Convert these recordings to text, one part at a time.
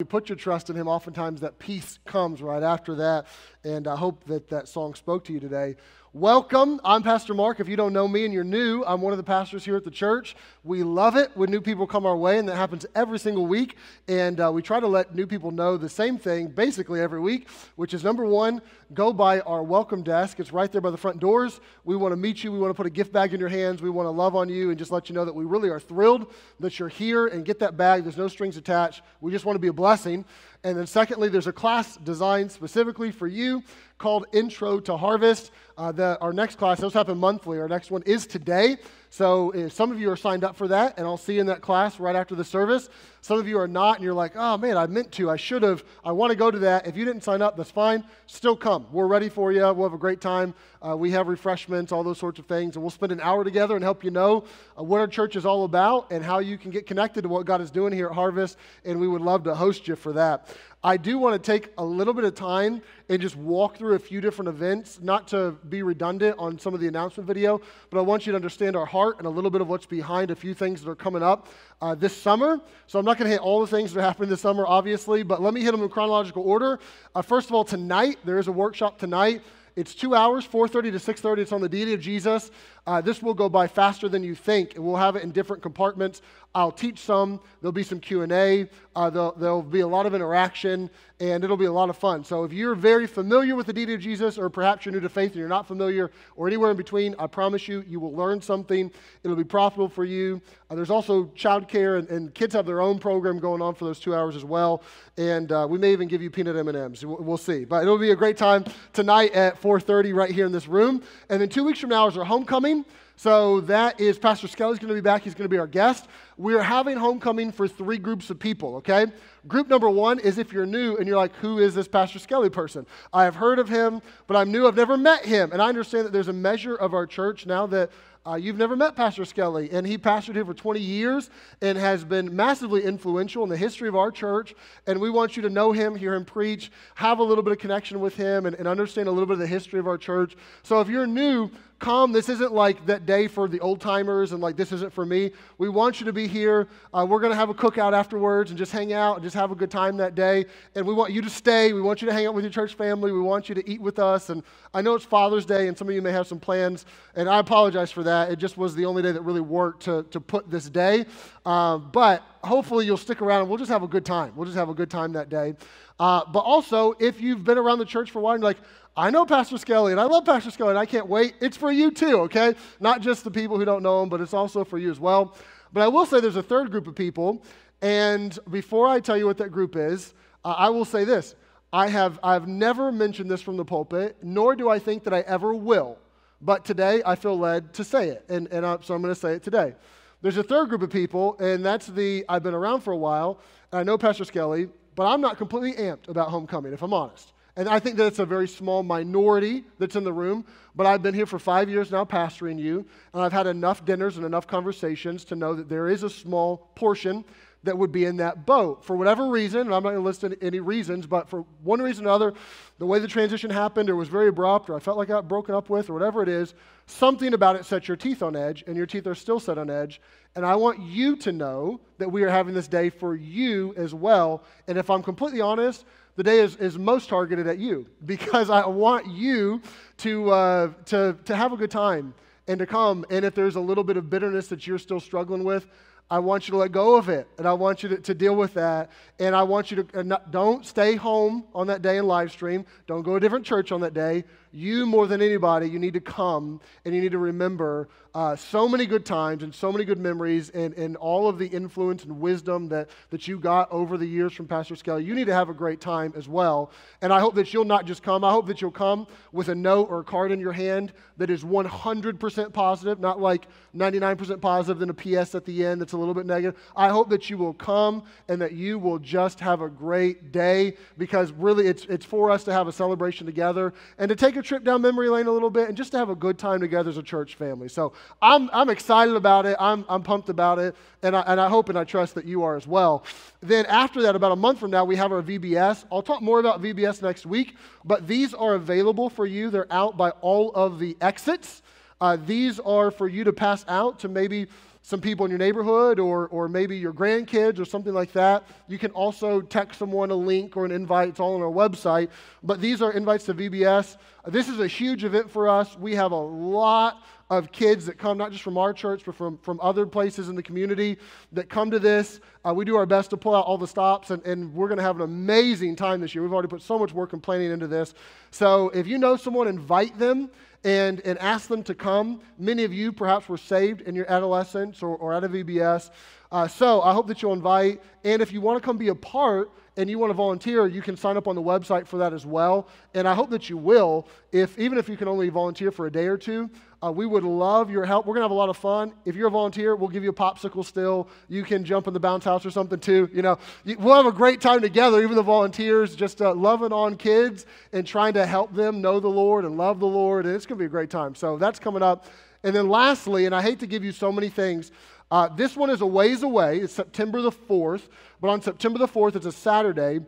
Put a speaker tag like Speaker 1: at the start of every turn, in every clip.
Speaker 1: you put your trust in Him, oftentimes that peace comes right after that. And I hope that that song spoke to you today. Welcome. I'm Pastor Mark. If you don't know me and you're new, I'm one of the pastors here at the church. We love it when new people come our way, and that happens every single week. And uh, we try to let new people know the same thing basically every week, which is number one, go by our welcome desk. It's right there by the front doors. We want to meet you. We want to put a gift bag in your hands. We want to love on you and just let you know that we really are thrilled that you're here and get that bag. There's no strings attached. We just want to be a blessing. And then, secondly, there's a class designed specifically for you called Intro to Harvest. Uh, the, our next class, those happen monthly. Our next one is today. So if some of you are signed up for that, and I'll see you in that class right after the service. Some of you are not, and you're like, oh man, I meant to. I should have. I want to go to that. If you didn't sign up, that's fine. Still come. We're ready for you. We'll have a great time. Uh, we have refreshments, all those sorts of things, and we'll spend an hour together and help you know uh, what our church is all about and how you can get connected to what God is doing here at Harvest. And we would love to host you for that. I do want to take a little bit of time and just walk through a few different events, not to be redundant on some of the announcement video, but I want you to understand our heart and a little bit of what's behind a few things that are coming up uh, this summer. So I'm not going to hit all the things that are happening this summer, obviously, but let me hit them in chronological order. Uh, first of all, tonight, there is a workshop tonight. It's two hours, 4.30 to 6.30. It's on the deity of Jesus. Uh, this will go by faster than you think, and we'll have it in different compartments. I'll teach some. There'll be some Q&A. Uh, there'll, there'll, be a lot of interaction, and it'll be a lot of fun. So if you're very familiar with the deity of Jesus, or perhaps you're new to faith and you're not familiar, or anywhere in between, I promise you, you will learn something. It'll be profitable for you. Uh, there's also childcare, and, and kids have their own program going on for those two hours as well. And uh, we may even give you peanut M&Ms. We'll, we'll see. But it'll be a great time tonight at 4.30 right here in this room. And then two weeks from now is our homecoming. So that is Pastor Skelly's going to be back. He's going to be our guest. We're having homecoming for three groups of people, okay? Group number one is if you're new and you're like, who is this Pastor Skelly person? I have heard of him, but I'm new. I've never met him. And I understand that there's a measure of our church now that uh, you've never met Pastor Skelly, and he pastored here for 20 years and has been massively influential in the history of our church. And we want you to know him, hear him preach, have a little bit of connection with him, and, and understand a little bit of the history of our church. So if you're new, come. This isn't like that day for the old timers and like this isn't for me. We want you to be here. Uh, we're going to have a cookout afterwards and just hang out and just have a good time that day. And we want you to stay. We want you to hang out with your church family. We want you to eat with us. And I know it's Father's Day and some of you may have some plans. And I apologize for that. It just was the only day that really worked to, to put this day. Uh, but hopefully you'll stick around and we'll just have a good time. We'll just have a good time that day. Uh, but also, if you've been around the church for a while and you're like, I know Pastor Skelly and I love Pastor Skelly and I can't wait. It's for you too, okay? Not just the people who don't know him, but it's also for you as well. But I will say there's a third group of people. And before I tell you what that group is, uh, I will say this. I have I've never mentioned this from the pulpit, nor do I think that I ever will. But today I feel led to say it. And, and I, so I'm going to say it today. There's a third group of people, and that's the I've been around for a while, and I know Pastor Skelly, but I'm not completely amped about homecoming, if I'm honest. And I think that it's a very small minority that's in the room, but I've been here for five years now pastoring you, and I've had enough dinners and enough conversations to know that there is a small portion that would be in that boat. For whatever reason, and I'm not going to list any reasons, but for one reason or another, the way the transition happened, or was very abrupt, or I felt like I got broken up with, or whatever it is, something about it set your teeth on edge, and your teeth are still set on edge. And I want you to know that we are having this day for you as well. And if I'm completely honest, the day is, is most targeted at you because I want you to, uh, to, to have a good time and to come. And if there's a little bit of bitterness that you're still struggling with, I want you to let go of it, and I want you to, to deal with that. And I want you to not, don't stay home on that day and live stream. Don't go to a different church on that day you more than anybody, you need to come and you need to remember uh, so many good times and so many good memories and, and all of the influence and wisdom that, that you got over the years from Pastor Skelly. You need to have a great time as well. And I hope that you'll not just come, I hope that you'll come with a note or a card in your hand that is 100% positive, not like 99% positive, then a PS at the end that's a little bit negative. I hope that you will come and that you will just have a great day because really it's, it's for us to have a celebration together and to take a trip down memory lane a little bit and just to have a good time together as a church family. So I'm, I'm excited about it. I'm, I'm pumped about it. And I, and I hope and I trust that you are as well. Then after that, about a month from now, we have our VBS. I'll talk more about VBS next week, but these are available for you. They're out by all of the exits. Uh, these are for you to pass out to maybe some people in your neighborhood or, or maybe your grandkids or something like that. You can also text someone a link or an invite. It's all on our website. But these are invites to VBS. This is a huge event for us. We have a lot of kids that come not just from our church, but from, from other places in the community that come to this. Uh, we do our best to pull out all the stops, and, and we're going to have an amazing time this year. We've already put so much work and planning into this. So if you know someone, invite them and, and ask them to come. Many of you perhaps were saved in your adolescence or, or out of VBS. Uh, so I hope that you'll invite. And if you want to come be a part, and you want to volunteer, you can sign up on the website for that as well. And I hope that you will, if even if you can only volunteer for a day or two. Uh, we would love your help. We're going to have a lot of fun. If you're a volunteer, we'll give you a popsicle still. You can jump in the bounce house or something too. You know, we'll have a great time together, even the volunteers, just uh, loving on kids and trying to help them know the Lord and love the Lord. And it's going to be a great time. So that's coming up. And then lastly, and I hate to give you so many things, uh, this one is a ways away. It's September the 4th. But on September the 4th, it's a Saturday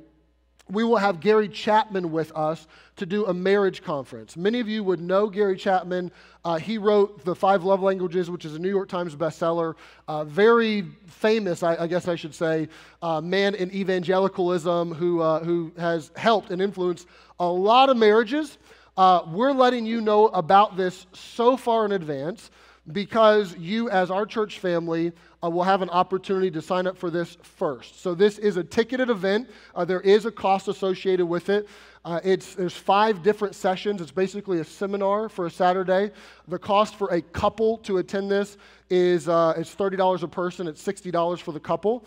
Speaker 1: we will have Gary Chapman with us to do a marriage conference. Many of you would know Gary Chapman. Uh, he wrote The Five Love Languages, which is a New York Times bestseller. Uh, very famous, I, I, guess I should say, uh, man in evangelicalism who, uh, who has helped and influenced a lot of marriages. Uh, we're letting you know about this so far in advance because you, as our church family, uh, will have an opportunity to sign up for this first. So, this is a ticketed event. Uh, there is a cost associated with it. Uh, it's, there's five different sessions. It's basically a seminar for a Saturday. The cost for a couple to attend this is uh, it's $30 a person, it's $60 for the couple.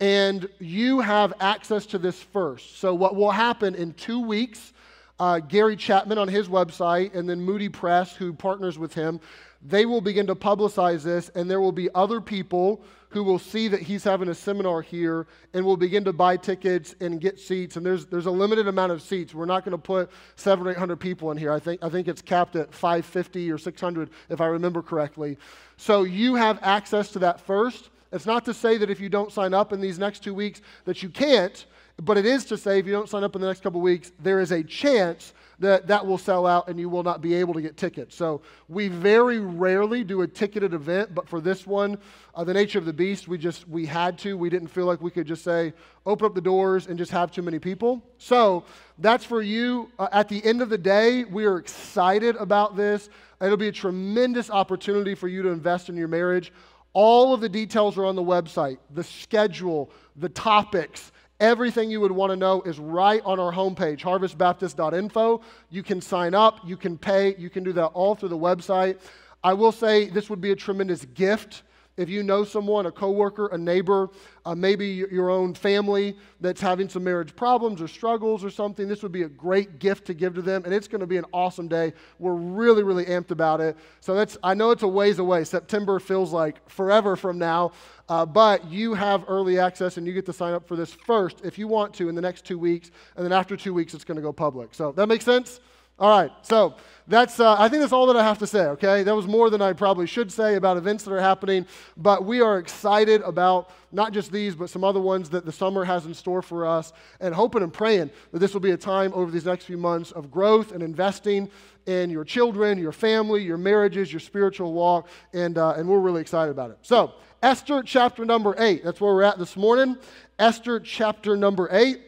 Speaker 1: And you have access to this first. So, what will happen in two weeks, uh, Gary Chapman on his website, and then Moody Press, who partners with him, they will begin to publicize this, and there will be other people who will see that he's having a seminar here and will begin to buy tickets and get seats. And there's, there's a limited amount of seats. We're not going to put seven or 800 people in here. I think, I think it's capped at 550 or 600, if I remember correctly. So you have access to that first. It's not to say that if you don't sign up in these next two weeks that you can't, but it is to say if you don't sign up in the next couple weeks, there is a chance that that will sell out and you will not be able to get tickets. So we very rarely do a ticketed event, but for this one, uh, the nature of the beast, we just we had to. We didn't feel like we could just say open up the doors and just have too many people. So that's for you. Uh, at the end of the day, we are excited about this. It'll be a tremendous opportunity for you to invest in your marriage. All of the details are on the website, the schedule, the topics Everything you would want to know is right on our homepage, harvestbaptist.info. You can sign up, you can pay, you can do that all through the website. I will say this would be a tremendous gift if you know someone, a coworker, a neighbor, uh, maybe your own family that's having some marriage problems or struggles or something, this would be a great gift to give to them, and it's going to be an awesome day. We're really, really amped about it. So that's I know it's a ways away. September feels like forever from now, uh, but you have early access and you get to sign up for this first if you want to in the next two weeks, and then after two weeks it's going to go public. So that makes sense. All right, so that's, uh, I think that's all that I have to say, okay? That was more than I probably should say about events that are happening, but we are excited about not just these, but some other ones that the summer has in store for us, and hoping and praying that this will be a time over these next few months of growth and investing in your children, your family, your marriages, your spiritual walk, and, uh, and we're really excited about it. So, Esther chapter number eight, that's where we're at this morning. Esther chapter number eight.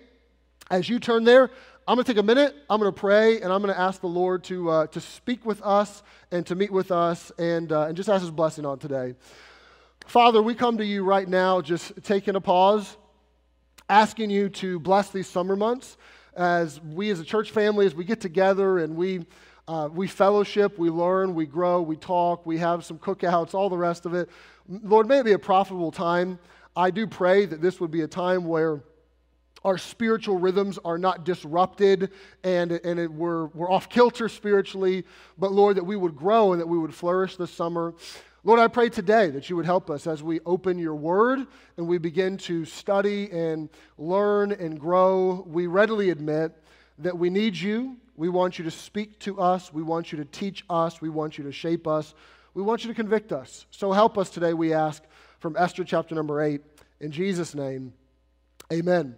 Speaker 1: As you turn there, I'm going to take a minute, I'm going to pray, and I'm going to ask the Lord to, uh, to speak with us and to meet with us and, uh, and just ask His blessing on today. Father, we come to you right now just taking a pause, asking you to bless these summer months as we as a church family, as we get together and we, uh, we fellowship, we learn, we grow, we talk, we have some cookouts, all the rest of it. Lord, may it be a profitable time. I do pray that this would be a time where our spiritual rhythms are not disrupted and, and it, we're, we're off kilter spiritually, but Lord, that we would grow and that we would flourish this summer. Lord, I pray today that you would help us as we open your word and we begin to study and learn and grow. We readily admit that we need you. We want you to speak to us. We want you to teach us. We want you to shape us. We want you to convict us. So help us today, we ask, from Esther chapter number 8. In Jesus' name, amen.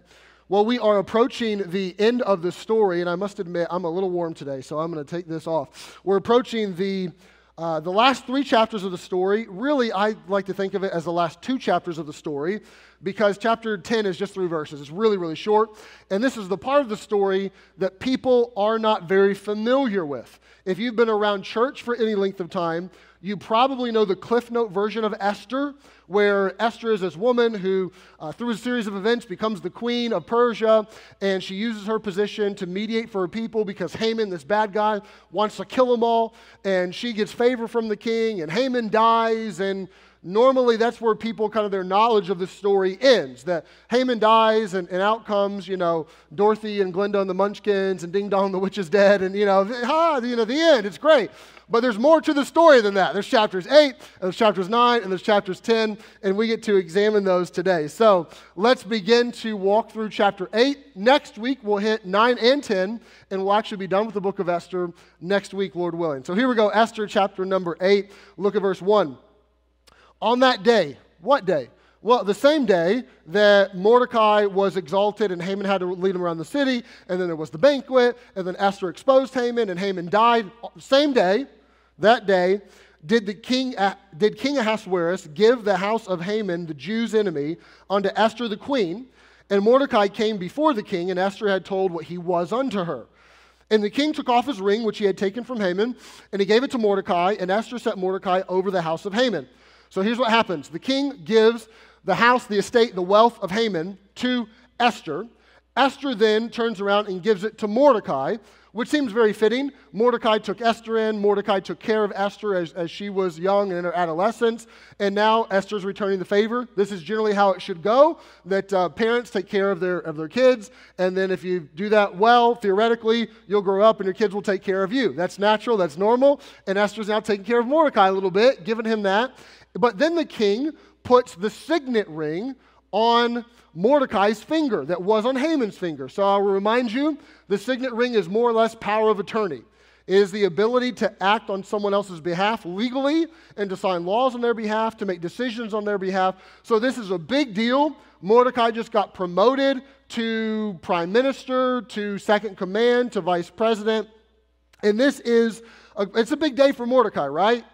Speaker 1: Well, we are approaching the end of the story, and I must admit, I'm a little warm today, so I'm going to take this off. We're approaching the Uh, the last three chapters of the story, really, I like to think of it as the last two chapters of the story because chapter 10 is just three verses. It's really, really short. And this is the part of the story that people are not very familiar with. If you've been around church for any length of time, you probably know the Cliff Note version of Esther, where Esther is this woman who, uh, through a series of events, becomes the queen of Persia, and she uses her position to mediate for her people because Haman, this bad guy, wants to kill them all, and she gets favor from the king, and Haman dies, and normally that's where people kind of their knowledge of the story ends. That haman dies and, and out comes you know dorothy and glinda and the munchkins and ding dong the witch is dead and you know ha, you know the end. It's great. But there's more to the story than that. There's chapters 8 and there's chapters 9 and there's chapters 10 and we get to examine those today. So let's begin to walk through chapter 8 next week we'll hit 9 and 10 and we'll actually be done with the book of esther next week lord willing. So here we go. Esther chapter number 8 look at verse 1 on that day, what day? Well, the same day that Mordecai was exalted and Haman had to lead him around the city, and then there was the banquet, and then Esther exposed Haman, and Haman died. Same day, that day, did, the king, uh, did King Ahasuerus give the house of Haman, the Jews' enemy, unto Esther the queen? And Mordecai came before the king, and Esther had told what he was unto her. And the king took off his ring, which he had taken from Haman, and he gave it to Mordecai, and Esther set Mordecai over the house of Haman. So here's what happens the king gives the house, the estate, the wealth of Haman to Esther. Esther then turns around and gives it to Mordecai, which seems very fitting. Mordecai took Esther in. Mordecai took care of Esther as, as she was young and in her adolescence. And now Esther's returning the favor. This is generally how it should go that uh, parents take care of their, of their kids. And then if you do that well, theoretically, you'll grow up and your kids will take care of you. That's natural, that's normal. And Esther's now taking care of Mordecai a little bit, giving him that. But then the king puts the signet ring on Mordecai's finger that was on Haman's finger. So I'll remind you the signet ring is more or less power of attorney. It is the ability to act on someone else's behalf legally and to sign laws on their behalf, to make decisions on their behalf. So this is a big deal. Mordecai just got promoted to prime minister, to second command, to vice president. And this is, a, it's a big day for Mordecai, right?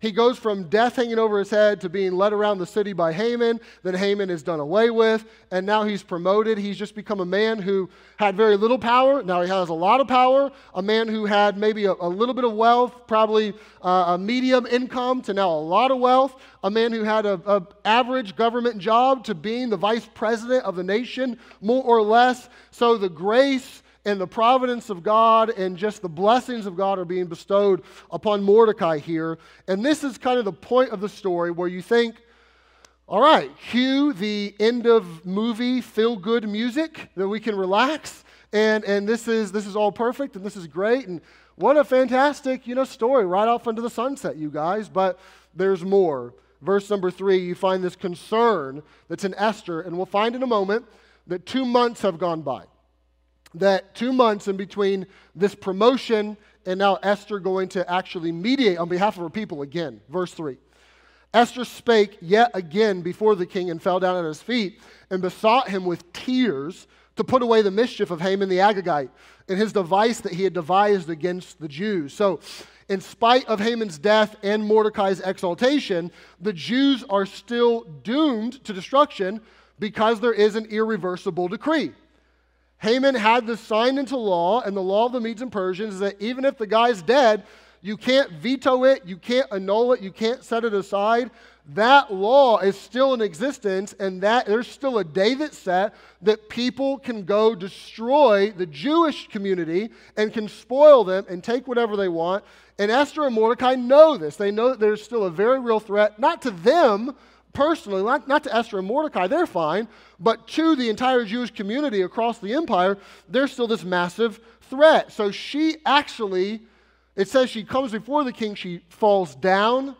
Speaker 1: He goes from death hanging over his head to being led around the city by Haman. Then Haman is done away with, and now he's promoted. He's just become a man who had very little power. Now he has a lot of power. A man who had maybe a, a little bit of wealth, probably uh, a medium income, to now a lot of wealth. A man who had an average government job to being the vice president of the nation, more or less. So the grace and the providence of God and just the blessings of God are being bestowed upon Mordecai here. And this is kind of the point of the story where you think, all right, cue the end of movie feel good music that we can relax. And, and this, is, this is all perfect and this is great. And what a fantastic, you know, story right off into the sunset, you guys. But there's more. Verse number three, you find this concern that's in Esther, and we'll find in a moment that two months have gone by that two months in between this promotion and now Esther going to actually mediate on behalf of her people again. Verse 3. Esther spake yet again before the king and fell down at his feet and besought him with tears to put away the mischief of Haman the Agagite and his device that he had devised against the Jews. So, in spite of Haman's death and Mordecai's exaltation, the Jews are still doomed to destruction because there is an irreversible decree. Haman had this signed into law, and the law of the Medes and Persians is that even if the guy's dead, you can't veto it, you can't annul it, you can't set it aside. That law is still in existence, and that there's still a day that's set that people can go destroy the Jewish community and can spoil them and take whatever they want. And Esther and Mordecai know this. They know that there's still a very real threat, not to them, personally, not, not to Esther and Mordecai, they're fine, but to the entire Jewish community across the empire, there's still this massive threat. So she actually, it says she comes before the king, she falls down,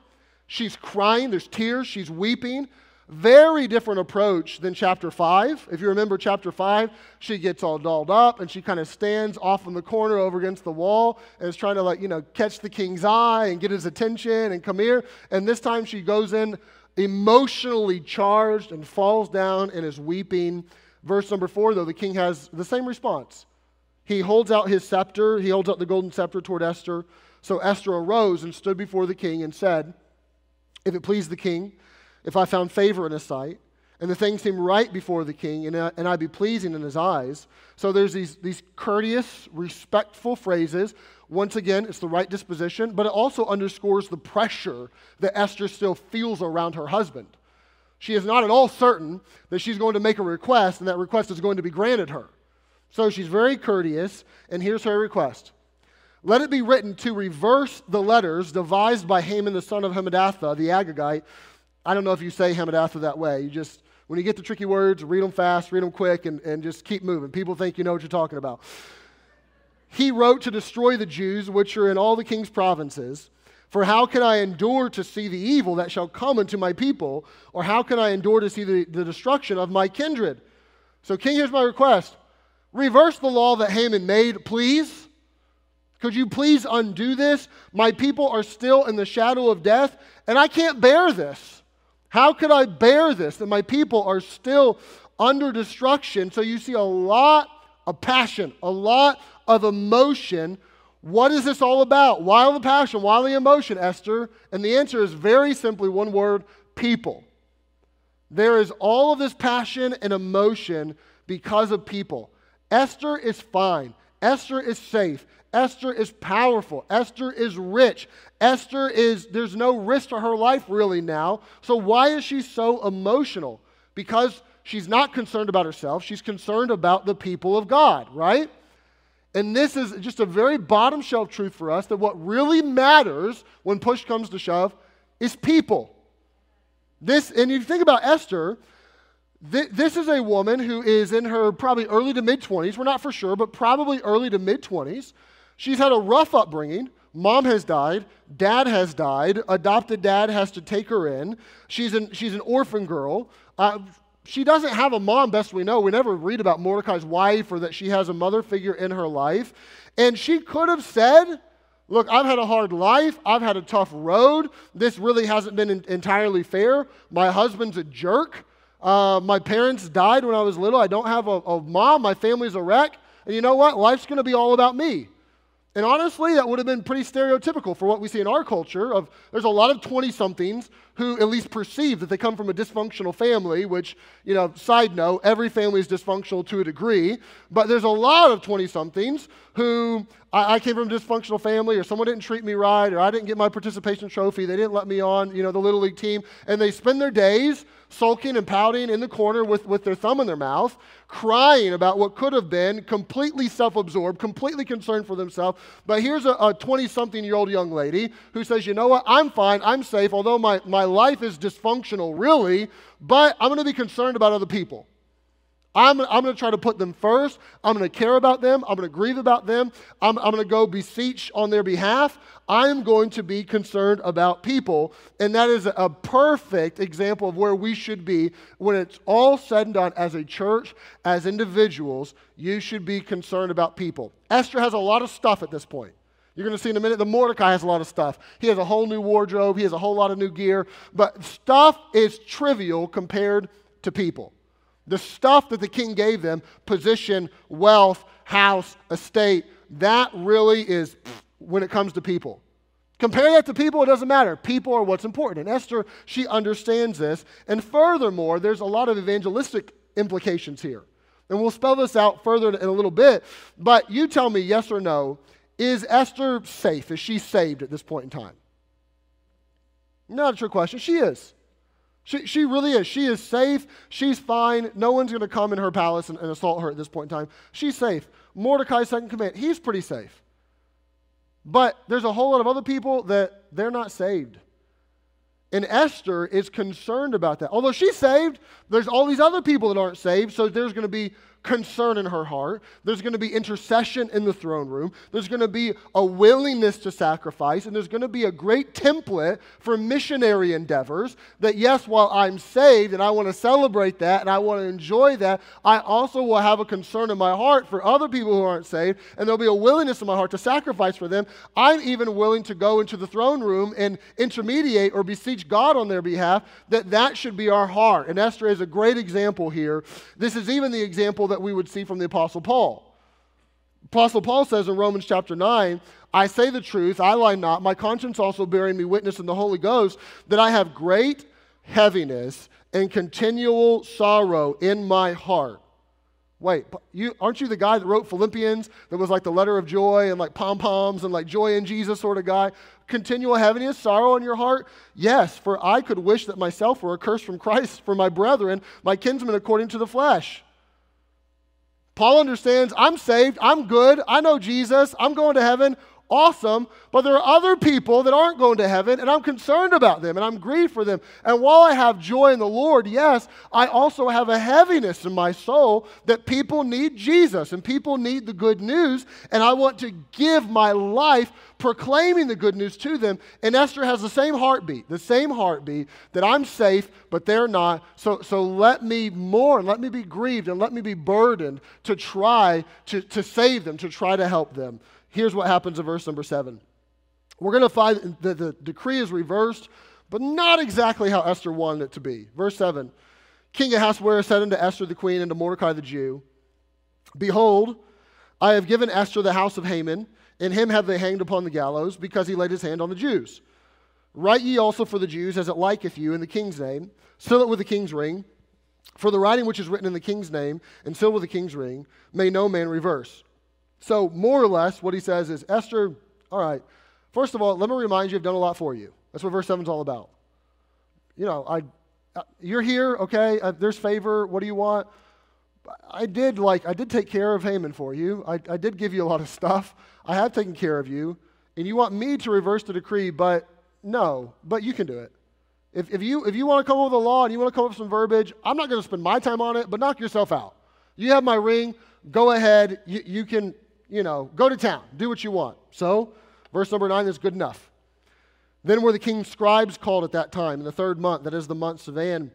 Speaker 1: she's crying, there's tears, she's weeping. Very different approach than chapter 5. If you remember chapter 5, she gets all dolled up and she kind of stands off in the corner over against the wall and is trying to, like, you know, catch the king's eye and get his attention and come here. And this time she goes in emotionally charged and falls down and is weeping. Verse number four, though, the king has the same response. He holds out his scepter, he holds out the golden scepter toward Esther, So Esther arose and stood before the king and said, If it please the king, if I found favor in his sight, and the thing seemed right before the king, and, I, and I be pleasing in his eyes. So there's these, these courteous, respectful phrases. Once again, it's the right disposition, but it also underscores the pressure that Esther still feels around her husband. She is not at all certain that she's going to make a request and that request is going to be granted her. So she's very courteous, and here's her request Let it be written to reverse the letters devised by Haman the son of Hammedatha, the Agagite. I don't know if you say Hammedatha that way. You just when you get the tricky words, read them fast, read them quick, and, and just keep moving. People think you know what you're talking about. He wrote to destroy the Jews which are in all the king's provinces. For how can I endure to see the evil that shall come unto my people? Or how can I endure to see the, the destruction of my kindred? So, King, here's my request reverse the law that Haman made, please. Could you please undo this? My people are still in the shadow of death, and I can't bear this. How could I bear this that my people are still under destruction? So you see a lot of passion, a lot of emotion. What is this all about? Why the passion? Why the emotion, Esther? And the answer is very simply one word people. There is all of this passion and emotion because of people. Esther is fine. Esther is safe. Esther is powerful. Esther is rich. Esther is, there's no risk to her life really now. So why is she so emotional? Because she's not concerned about herself, she's concerned about the people of God, right? And this is just a very bottom shelf truth for us that what really matters when push comes to shove is people. This, and you think about Esther, th- this is a woman who is in her probably early to mid 20s. We're not for sure, but probably early to mid 20s. She's had a rough upbringing. Mom has died. Dad has died. Adopted dad has to take her in. She's an, she's an orphan girl. Uh, she doesn't have a mom, best we know. We never read about Mordecai's wife or that she has a mother figure in her life. And she could have said, Look, I've had a hard life. I've had a tough road. This really hasn't been in- entirely fair. My husband's a jerk. Uh, my parents died when I was little. I don't have a, a mom. My family's a wreck. And you know what? Life's going to be all about me. And honestly, that would have been pretty stereotypical for what we see in our culture of there's a lot of 20 somethings who at least perceive that they come from a dysfunctional family, which, you know, side note, every family is dysfunctional to a degree, but there's a lot of 20 somethings who I, I, came from a dysfunctional family or someone didn't treat me right or I didn't get my participation trophy, they didn't let me on, you know, the little league team, and they spend their days sulking and pouting in the corner with, with their thumb in their mouth, crying about what could have been, completely self absorbed, completely concerned for themselves. But here's a 20 something year old young lady who says, You know what? I'm fine. I'm safe, although my, my life is dysfunctional, really, but I'm going to be concerned about other people. I'm, I'm going to try to put them first. I'm going to care about them. I'm going to grieve about them. I'm, I'm going to go beseech on their behalf. I'm going to be concerned about people. And that is a perfect example of where we should be when it's all said and done as a church, as individuals. You should be concerned about people. Esther has a lot of stuff at this point. You're going to see in a minute, the Mordecai has a lot of stuff. He has a whole new wardrobe, he has a whole lot of new gear, but stuff is trivial compared to people. The stuff that the king gave them position, wealth, house, estate that really is when it comes to people. Compare that to people, it doesn't matter. People are what's important. And Esther, she understands this. And furthermore, there's a lot of evangelistic implications here. And we'll spell this out further in a little bit. But you tell me, yes or no, is Esther safe? Is she saved at this point in time? Not a true question. She is. She, she really is. She is safe. She's fine. No one's going to come in her palace and, and, assault her at this point in time. She's safe. Mordecai's second command, he's pretty safe. But there's a whole lot of other people that they're not saved. And Esther is concerned about that. Although she's saved, there's all these other people that aren't saved, so there's going to be concern in her heart. There's going to be intercession in the throne room. There's going to be a willingness to sacrifice. And there's going to be a great template for missionary endeavors that, yes, while I'm saved and I want to celebrate that and I want to enjoy that, I also will have a concern in my heart for other people who aren't saved. And there'll be a willingness in my heart to sacrifice for them. I'm even willing to go into the throne room and intermediate or beseech God on their behalf that that should be our heart. And Esther is a great example here. This is even the example that we would see from the Apostle Paul. Apostle Paul says in Romans chapter 9, I say the truth, I lie not, my conscience also bearing me witness in the Holy Ghost, that I have great heaviness and continual sorrow in my heart. Wait, you, aren't you the guy that wrote Philippians that was like the letter of joy and like pom poms and like joy in Jesus sort of guy? Continual heaviness, sorrow in your heart? Yes, for I could wish that myself were accursed from Christ for my brethren, my kinsmen according to the flesh. Paul understands I'm saved, I'm good, I know Jesus, I'm going to heaven awesome, but there are other people that aren't going to heaven, and I'm concerned about them, and I'm grieved for them. And while I have joy in the Lord, yes, I also have a heaviness in my soul that people need Jesus and people need the good news, and I want to give my life proclaiming the good news to them. And Esther has the same heartbeat, the same heartbeat that I'm safe, but they're not. So, so let me mourn, let me be grieved, and let me be burdened to try to, to save them, to try to help them here's what happens in verse number seven. We're going to find that the decree is reversed, but not exactly how Esther wanted it to be. Verse 7 King Ahasuerus said unto Esther the queen and to Mordecai the Jew, Behold, I have given Esther the house of Haman, and him have they hanged upon the gallows, because he laid his hand on the Jews. Write ye also for the Jews as it liketh you in the king's name, seal it with the king's ring. For the writing which is written in the king's name and sealed with the king's ring may no man reverse. So, more or less, what he says is Esther, all right, first of all, let me remind you, I've done a lot for you. That's what verse 7 is all about. You know, I, uh, you're here, okay, uh, there's favor, what do you want? I did like I did take care of Haman for you. I, I did give you a lot of stuff. I have taken care of you, and you want me to reverse the decree, but no, but you can do it. If, if you if you want to come up with a law and you want to come up with some verbiage, I'm not going to spend my time on it, but knock yourself out. You have my ring. Go ahead. You, you can you know, go to town, do what you want. So, verse number nine is good enough. Then were the king's scribes called at that time in the third month, that is the month Sivan,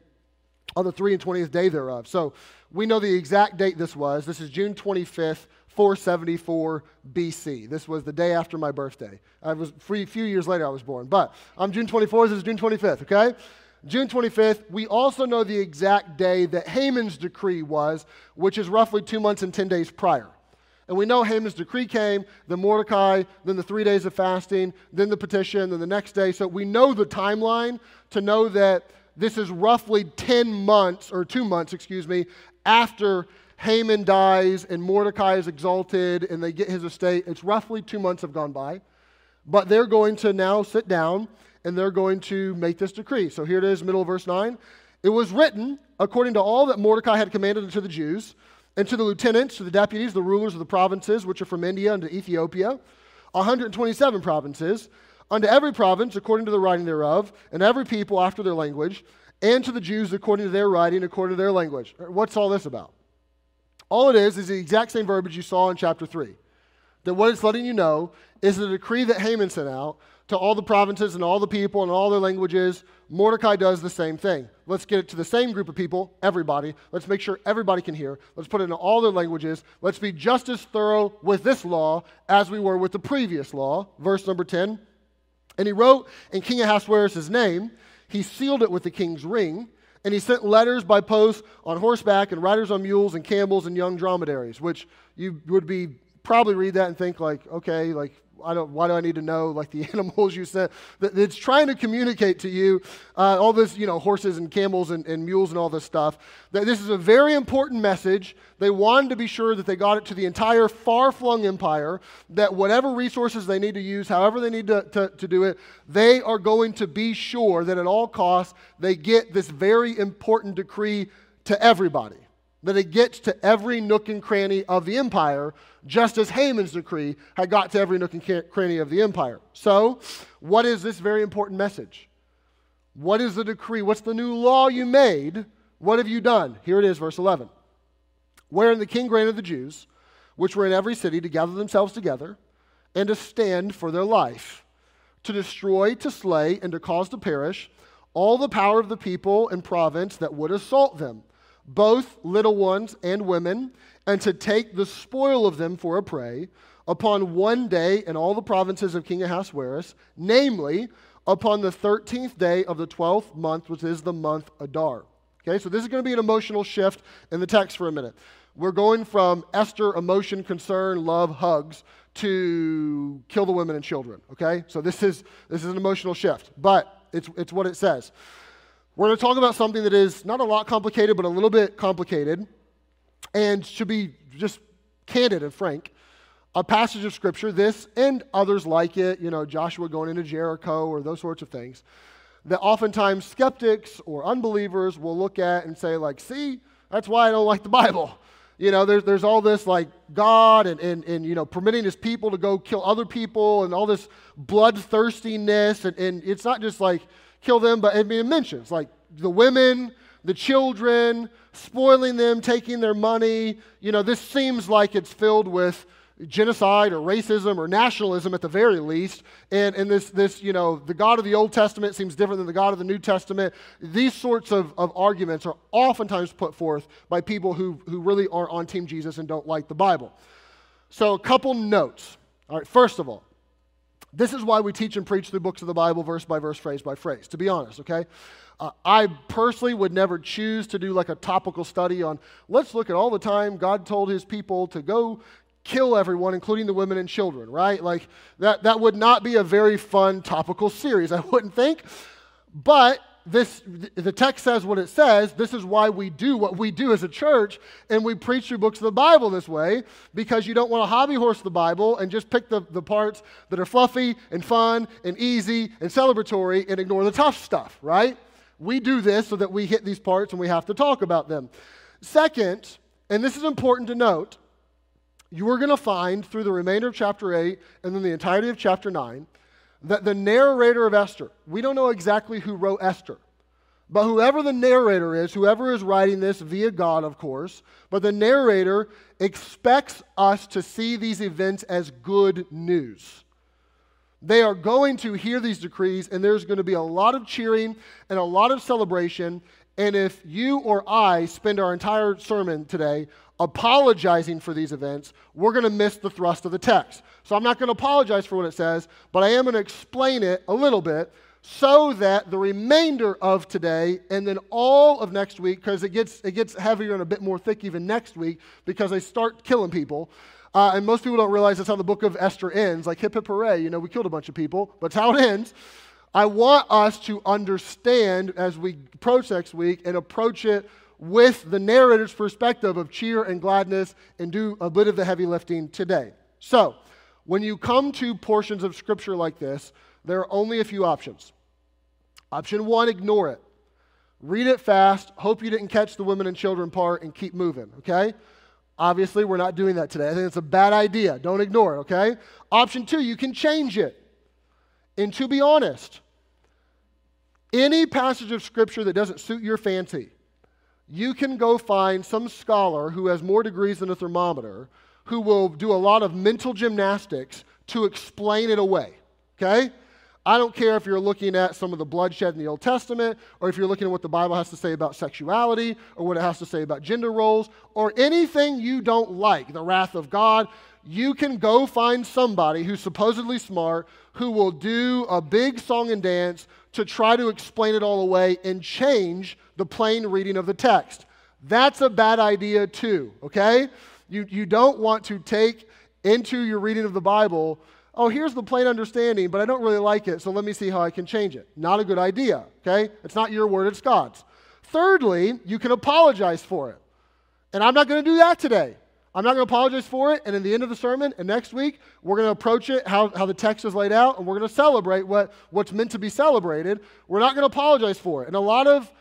Speaker 1: on the three and twentieth day thereof. So we know the exact date this was. This is June 25th, 474 BC. This was the day after my birthday. I was a few years later I was born, but I'm June 24th. This is June 25th. Okay. June 25th, we also know the exact day that Haman's decree was, which is roughly two months and 10 days prior. And we know Haman's decree came, then Mordecai, then the three days of fasting, then the petition, then the next day. So we know the timeline to know that this is roughly 10 months, or two months, excuse me, after Haman dies and Mordecai is exalted and they get his estate. It's roughly two months have gone by. But they're going to now sit down and they're going to make this decree. So here it is, middle of verse 9. It was written according to all that Mordecai had commanded unto the Jews and to the lieutenants, to the deputies, the rulers of the provinces which are from India unto Ethiopia, 127 provinces, unto every province according to the writing thereof, and every people after their language, and to the Jews according to their writing, according to their language. Uh, what's all this about? All it is is the exact same verbiage you saw in chapter 3. That what it's letting you know is the decree that Haman sent out to all the provinces and all the people and all their languages. Mordecai does the same thing. Let's get it to the same group of people, everybody. Let's make sure everybody can hear. Let's put it in all their languages. Let's be just as thorough with this law as we were with the previous law. Verse number 10. And he wrote in King Ahasuerus' name, he sealed it with the king's ring, and he sent letters by post on horseback and riders on mules and camels and young dromedaries, which you would be probably read that and think like, okay, like I don't, why do I need to know like the animals you? That it's trying to communicate to you uh, all this, you know, horses and camels and, and mules and all this stuff. That this is a very important message. They wanted to be sure that they got it to the entire far flung empire, that whatever resources they need to use, however they need to, to, to do it, they are going to be sure that at all costs they get this very important decree to everybody that it gets to every nook and cranny of the empire, just as Haman's decree had got to every nook and cranny of the empire. So, what is this very important message? What is the decree? What's the new law you made? What have you done? Here it is, verse 11. Wherein the king granted the Jews, which were in every city, to gather themselves together and to stand for their life, to destroy, to slay, and to cause to perish all the power of the people and province that would assault them both little ones and women, and to take the spoil of them for a prey upon one day in all the provinces of King Ahasuerus, namely upon the 13th day of the 12th month, which is the month Adar. Okay, so this is going to be an emotional shift in the text for a minute. we're going from Esther, emotion, concern, love, hugs, to kill the women and children. Okay? So this is, this is an emotional shift, but it's, it's what it says. We're going to talk about something that is not a lot complicated, but a little bit complicated, and should be just candid and frank. A passage of Scripture, this and others like it, you know, Joshua going into Jericho or those sorts of things, that oftentimes skeptics or unbelievers will look at and say, like, see, that's why I don't like the Bible. You know, there's, there's all this like God and, and, and, you know, permitting his people to go kill other people and all this bloodthirstiness. And, and it's not just like kill them, but it mentions like the women, the children, spoiling them, taking their money. You know, this seems like it's filled with genocide or racism or nationalism at the very least. And, and this, this, you know, the God of the Old Testament seems different than the God of the New Testament. These sorts of, of arguments are oftentimes put forth by people who, who really are on Team Jesus and don't like the Bible. So, a couple notes. All right, first of all, this is why we teach and preach through books of the Bible, verse by verse, phrase by phrase, to be honest, okay? Uh, I personally would never choose to do like a topical study on, let's look at all the time God told his people to go kill everyone, including the women and children, right? Like, that, that would not be a very fun topical series, I wouldn't think. But this, the text says what it says. This is why we do what we do as a church, and we preach through books of the Bible this way, because you don't want to hobby horse the Bible and just pick the, the parts that are fluffy and fun and easy and celebratory and ignore the tough stuff, right? We do this so that we hit these parts and we have to talk about them. Second, and this is important to note, you are going to find through the remainder of chapter 8 and then the entirety of chapter 9 that the narrator of Esther, we don't know exactly who wrote Esther, but whoever the narrator is, whoever is writing this via God, of course, but the narrator expects us to see these events as good news. They are going to hear these decrees, and there's going to be a lot of cheering and a lot of celebration. And if you or I spend our entire sermon today apologizing for these events, we're going to miss the thrust of the text. So I'm not going to apologize for what it says, but I am going to explain it a little bit so that the remainder of today and then all of next week, because it gets, it gets heavier and a bit more thick even next week because they start killing people. Uh, and most people don't realize that's how the book of Esther ends. Like hip hip hooray, you know, we killed a bunch of people, but it's how it ends. I want us to understand as we approach next week and approach it with the narrator's perspective of cheer and gladness and do a bit of the heavy lifting today. So, when you come to portions of scripture like this, there are only a few options. Option one, ignore it. Read it fast. Hope you didn't catch the women and children part and keep moving, okay? Obviously, we're not doing that today. I think it's a bad idea. Don't ignore it, okay? Option two, you can change it. And to be honest, any passage of scripture that doesn't suit your fancy, you can go find some scholar who has more degrees than a thermometer who will do a lot of mental gymnastics to explain it away. Okay? I don't care if you're looking at some of the bloodshed in the Old Testament, or if you're looking at what the Bible has to say about sexuality, or what it has to say about gender roles, or anything you don't like, the wrath of God. You can go find somebody who's supposedly smart who will do a big song and dance to try to explain it all away and change the plain reading of the text. That's a bad idea, too, okay? You, you don't want to take into your reading of the Bible, oh, here's the plain understanding, but I don't really like it, so let me see how I can change it. Not a good idea, okay? It's not your word, it's God's. Thirdly, you can apologize for it. And I'm not going to do that today. I'm not going to apologize for it. And in the end of the sermon and next week, we're going to approach it how, how the text is laid out, and we're going to celebrate what, what's meant to be celebrated. We're not going to apologize for it. And a lot of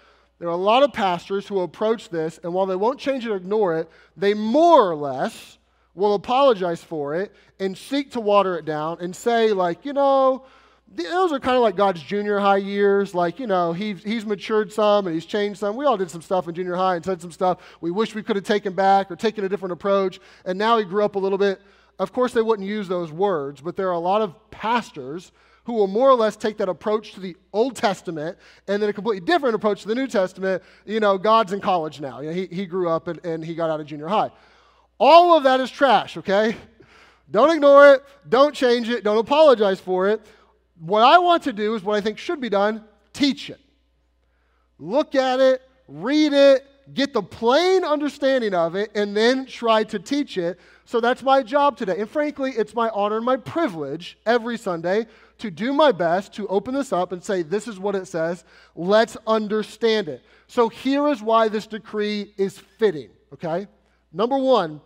Speaker 1: there are a lot of pastors who approach this, and while they won't change it or ignore it, they more or less will apologize for it and seek to water it down and say, like, you know, those are kind of like God's junior high years. Like, you know, he's, he's matured some and he's changed some. We all did some stuff in junior high and said some stuff we wish we could have taken back or taken a different approach. And now he grew up a little bit. Of course, they wouldn't use those words, but there are a lot of pastors who will more or less take that approach to the Old Testament and then a completely different approach to the New Testament. You know, God's in college now. You know, he, he grew up and, and he got out of junior high. All of that is trash, okay? Don't ignore it. Don't change it. Don't apologize for it. What I want to do is what I think should be done teach it. Look at it, read it, get the plain understanding of it and then try to teach it. So that's my job today. And frankly, it's my honor and my privilege every Sunday to do my best to open this up and say, this is what it says. Let's understand it. So here is why this decree is fitting, okay? Number one,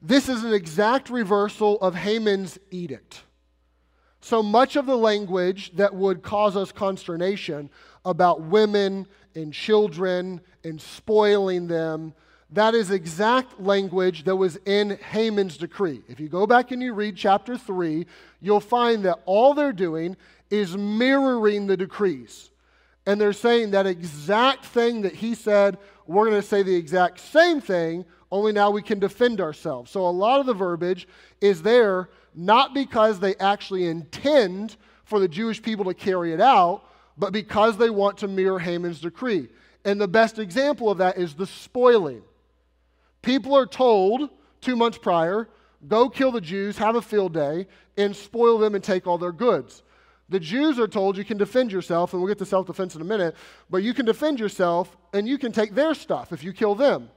Speaker 1: this is an exact reversal of Haman's edict. So much of the language that would cause us consternation about women and children and spoiling them, that is exact language that was in Haman's decree. If you go back and you read chapter 3, you'll find that all they're doing is mirroring the decrees. And they're saying that exact thing that he said, we're going to say the exact same thing, only now we can defend ourselves. So a lot of the verbiage is there not because they actually intend for the Jewish people to carry it out, but because they want to mirror Haman's decree. And the best example of that is the spoiling. People are told two months prior, go kill the Jews, have a field day, and spoil them and take all their goods. The Jews are told you can defend yourself, and we'll get to self defense in a minute, but you can defend yourself and you can take their stuff if you kill them.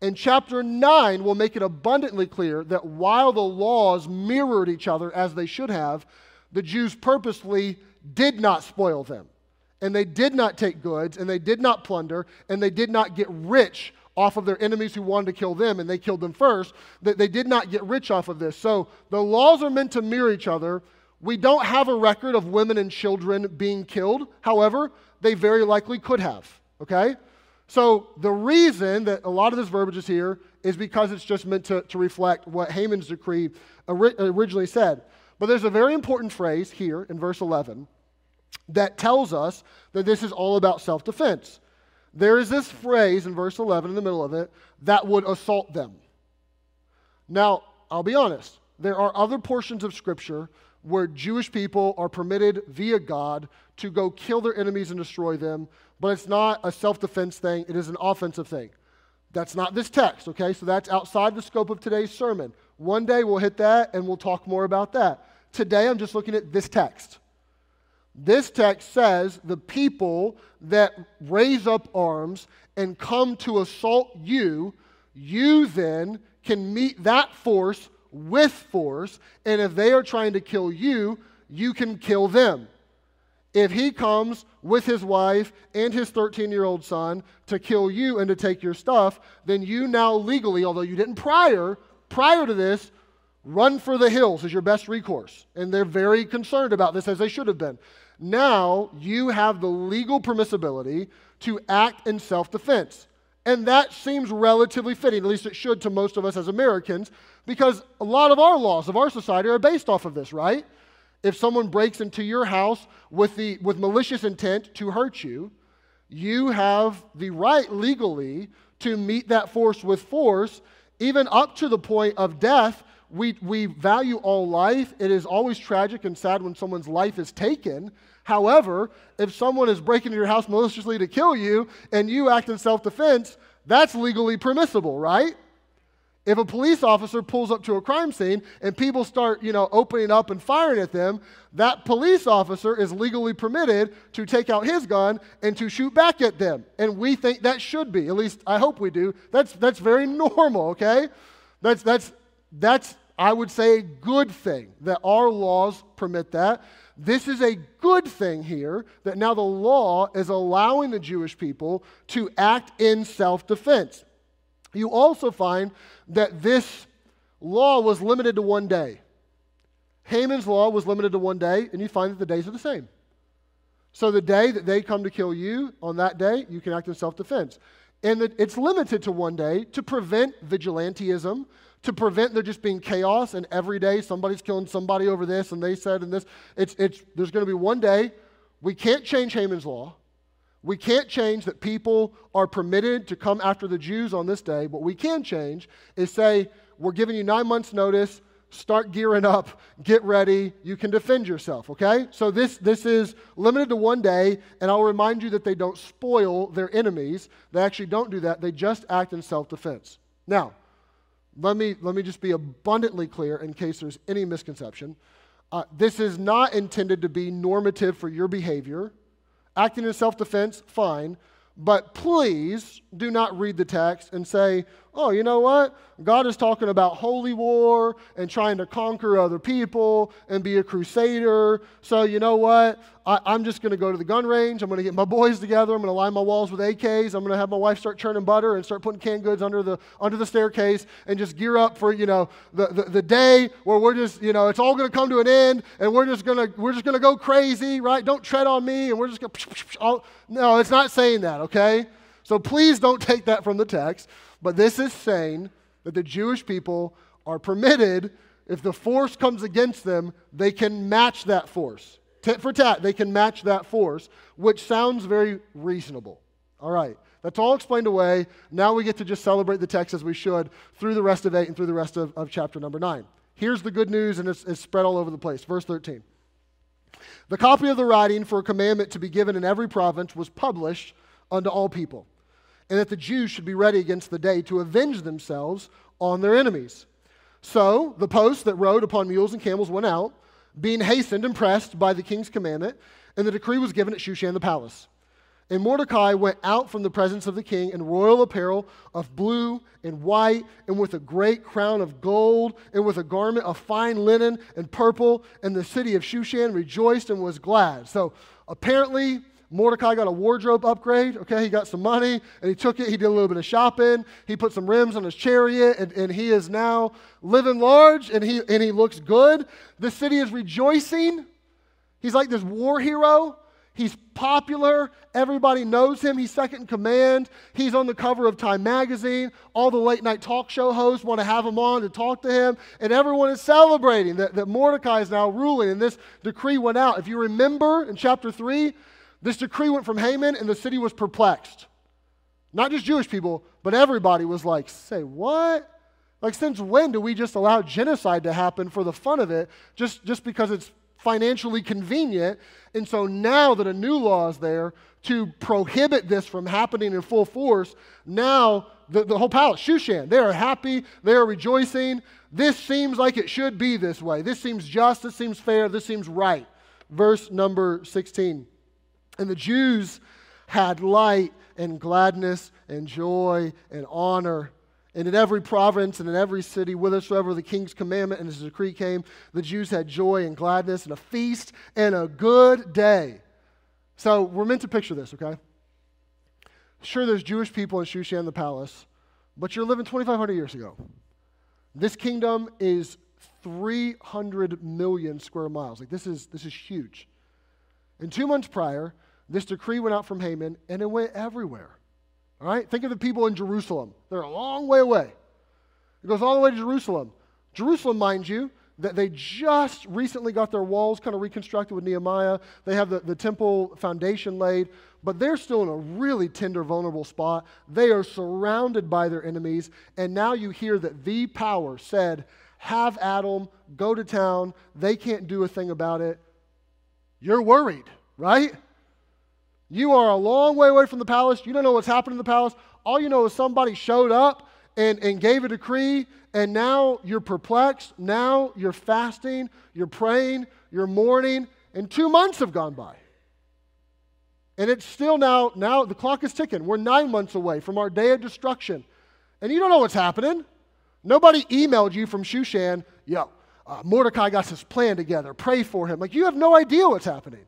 Speaker 1: And chapter 9 will make it abundantly clear that while the laws mirrored each other as they should have, the Jews purposely did not spoil them. And they did not take goods, and they did not plunder, and they did not get rich off of their enemies who wanted to kill them, and they killed them first. That they did not get rich off of this. So the laws are meant to mirror each other. We don't have a record of women and children being killed. However, they very likely could have. Okay? So the reason that a lot of this verbiage is here is because it's just meant to, to reflect what Haman's decree ori- originally said. But there's a very important phrase here in verse 11 that tells us that this is all about self defense. There is this phrase in verse 11 in the middle of it that would assault them. Now, I'll be honest, there are other portions of Scripture where Jewish people are permitted via God to go kill their enemies and destroy them, but it's not a self defense thing, it is an offensive thing. That's not this text, okay? So that's outside the scope of today's sermon. One day we'll hit that and we'll talk more about that. Today I'm just looking at this text. This text says the people that raise up arms and come to assault you, you then can meet that force with force. And if they are trying to kill you, you can kill them. If he comes with his wife and his 13 year old son to kill you and to take your stuff, then you now legally, although you didn't prior, prior to this, run for the hills is your best recourse. And they're very concerned about this, as they should have been. Now you have the legal permissibility to act in self defense. And that seems relatively fitting, at least it should to most of us as Americans, because a lot of our laws of our society are based off of this, right? If someone breaks into your house with, the, with malicious intent to hurt you, you have the right legally to meet that force with force, even up to the point of death. We, we value all life. It is always tragic and sad when someone's life is taken. However, if someone is breaking into your house maliciously to kill you and you act in self defense, that's legally permissible, right? If a police officer pulls up to a crime scene and people start, you know, opening up and firing at them, that police officer is legally permitted to take out his gun and to shoot back at them. And we think that should be. At least I hope we do. That's that's very normal, okay? That's that's that's I would say a good thing that our laws permit that. This is a good thing here that now the law is allowing the Jewish people to act in self defense. You also find that this law was limited to one day. Haman's law was limited to one day, and you find that the days are the same. So the day that they come to kill you, on that day, you can act in self defense. And it's limited to one day to prevent vigilantism, to prevent there just being chaos and every day somebody's killing somebody over this and they said and this. It's, it's, there's going to be one day. We can't change Haman's law. We can't change that people are permitted to come after the Jews on this day. What we can change is say, we're giving you nine months' notice. Start gearing up, get ready. You can defend yourself, okay? So this, this is limited to one day, and I'll remind you that they don't spoil their enemies. They actually don't do that, they just act in self defense. Now, let me, let me just be abundantly clear in case there's any misconception. Uh, this is not intended to be normative for your behavior. Acting in self defense, fine. But please do not read the text and say, oh, you know what? God is talking about holy war and trying to conquer other people and be a crusader. So, you know what? I, am just going to go to the gun range. I'm going to get my boys together. I'm going to line my walls with AKs. I'm going to have my wife start churning butter and start putting canned goods under the, under the staircase and just gear up for, you know, the, the, the day where we're just, you know, it's all going to come to an end and we're just going to, we're just going to go crazy, right? Don't tread on me and we're just going to, no, it's not saying that, okay? So please don't take that from the text. But this is saying that the Jewish people are permitted, if the force comes against them, they can match that force. Tit for tat, they can match that force, which sounds very reasonable. All right, that's all explained away. Now we get to just celebrate the text as we should through the rest of 8 and through the rest of, of chapter number 9. Here's the good news, and it's, it's spread all over the place. Verse 13. The copy of the writing for a commandment to be given in every province was published unto all people and that the Jews should be ready against the day to avenge themselves on their enemies. So the posts that rode upon mules and camels went out, being hastened and pressed by the king's commandment, and the decree was given at Shushan the palace. And Mordecai went out from the presence of the king in royal apparel of blue and white, and with a great crown of gold, and with a garment of fine linen and purple. And the city of Shushan rejoiced and was glad. So apparently, Mordecai got a wardrobe upgrade. Okay, he got some money and he took it. He did a little bit of shopping. He put some rims on his chariot and, and he is now living large and he, and he looks good. The city is rejoicing. He's like this war hero. He's popular. Everybody knows him. He's second in command. He's on the cover of Time magazine. All the late night talk show hosts want to have him on to talk to him. And everyone is celebrating that, that Mordecai is now ruling. And this decree went out. If you remember in chapter 3, this decree went from Haman, and the city was perplexed. Not just Jewish people, but everybody was like, say what? Like, since when do we just allow genocide to happen for the fun of it, just, just because it's financially convenient? And so now that a new law is there to prohibit this from happening in full force, now the, the whole palace, Shushan, they are happy, they are rejoicing. This seems like it should be this way. This seems just, this seems fair, this seems right. Verse number 16. And the Jews had light and gladness and joy and honor. And in every province and in every city, whithersoever the king's commandment and his decree came, the Jews had joy and gladness and a feast and a good day. So we're meant to picture this, okay? Sure, there's Jewish people in Shushan the palace, but you're living 2,500 years ago. This kingdom is 300 million square miles. Like this is this is huge. And two months prior, this decree went out from Haman and it went everywhere. All right? Think of the people in Jerusalem. They're a long way away. It goes all the way to Jerusalem. Jerusalem, mind you, that they just recently got their walls kind of reconstructed with Nehemiah. They have the, the temple foundation laid, but they're still in a really tender, vulnerable spot. They are surrounded by their enemies. And now you hear that the power said, Have Adam go to town. They can't do a thing about it. You're worried, right? You are a long way away from the palace. You don't know what's happened in the palace. All you know is somebody showed up and, and gave a decree, and now you're perplexed. Now you're fasting, you're praying, you're mourning, and two months have gone by. And it's still now, now the clock is ticking. We're nine months away from our day of destruction. And you don't know what's happening. Nobody emailed you from Shushan, yo, uh, Mordecai got his plan together. Pray for him. Like, you have no idea what's happening.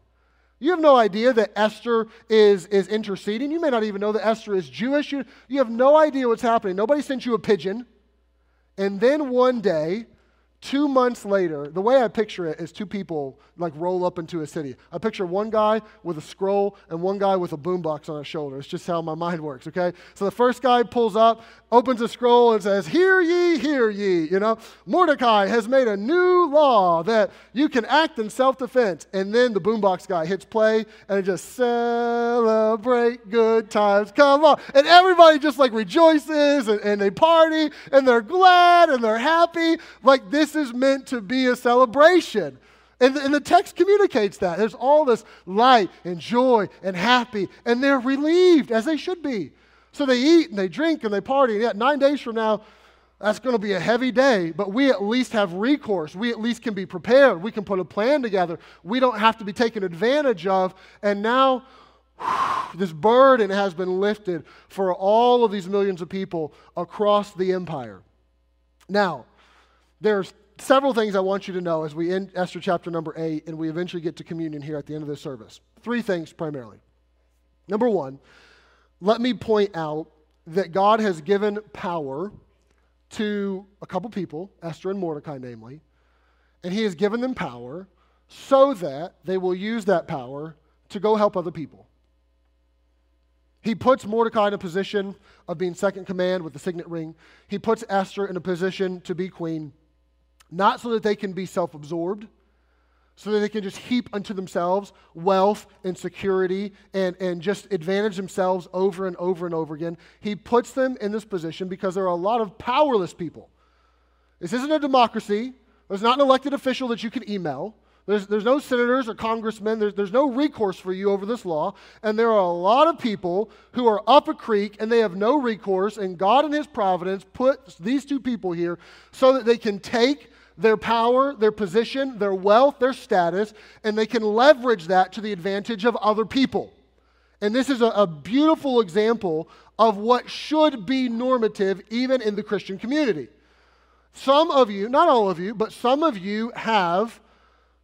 Speaker 1: You have no idea that Esther is, is interceding. You may not even know that Esther is Jewish. You, you have no idea what's happening. Nobody sent you a pigeon. And then one day, Two months later, the way I picture it is two people like roll up into a city. I picture one guy with a scroll and one guy with a boombox on his shoulder. It's just how my mind works, okay? So the first guy pulls up, opens a scroll, and says, Hear ye, hear ye. You know, Mordecai has made a new law that you can act in self defense. And then the boombox guy hits play and it just celebrate good times. Come on. And everybody just like rejoices and, and they party and they're glad and they're happy. Like this is meant to be a celebration. And the, and the, text communicates that. There's all this light and joy and happy, and they're relieved, as they should be. So they eat and they drink and they party. And yet, nine days from now, that's going to be a heavy day, but we at least have recourse. We at least can be prepared. We can put a plan together. We don't have to be taken advantage of. And now this burden has been lifted for all of these millions of people across the empire. Now, there's several things I want you to know as we end Esther chapter number 8 and we eventually get to communion here at the end of this service. Three things primarily. Number one, let me point out that God has given power to a couple people, Esther and Mordecai, namely, and He has given them power so that they will use that power to go help other people. He puts Mordecai in a position of being second command with the signet ring. He puts Esther in a position to be queen, not so that they can be self absorbed, so that they can just heap unto themselves wealth and security and, and just advantage themselves over and over and over again. He puts them in this position because there are a lot of powerless people. This isn't a democracy, there's not an elected official that you can email. There's, there's no senators or congressmen. There's, there's no recourse for you over this law. And there are a lot of people who are up a creek and they have no recourse. And God, in His providence, puts these two people here so that they can take their power, their position, their wealth, their status, and they can leverage that to the advantage of other people. And this is a, a beautiful example of what should be normative even in the Christian community. Some of you, not all of you, but some of you have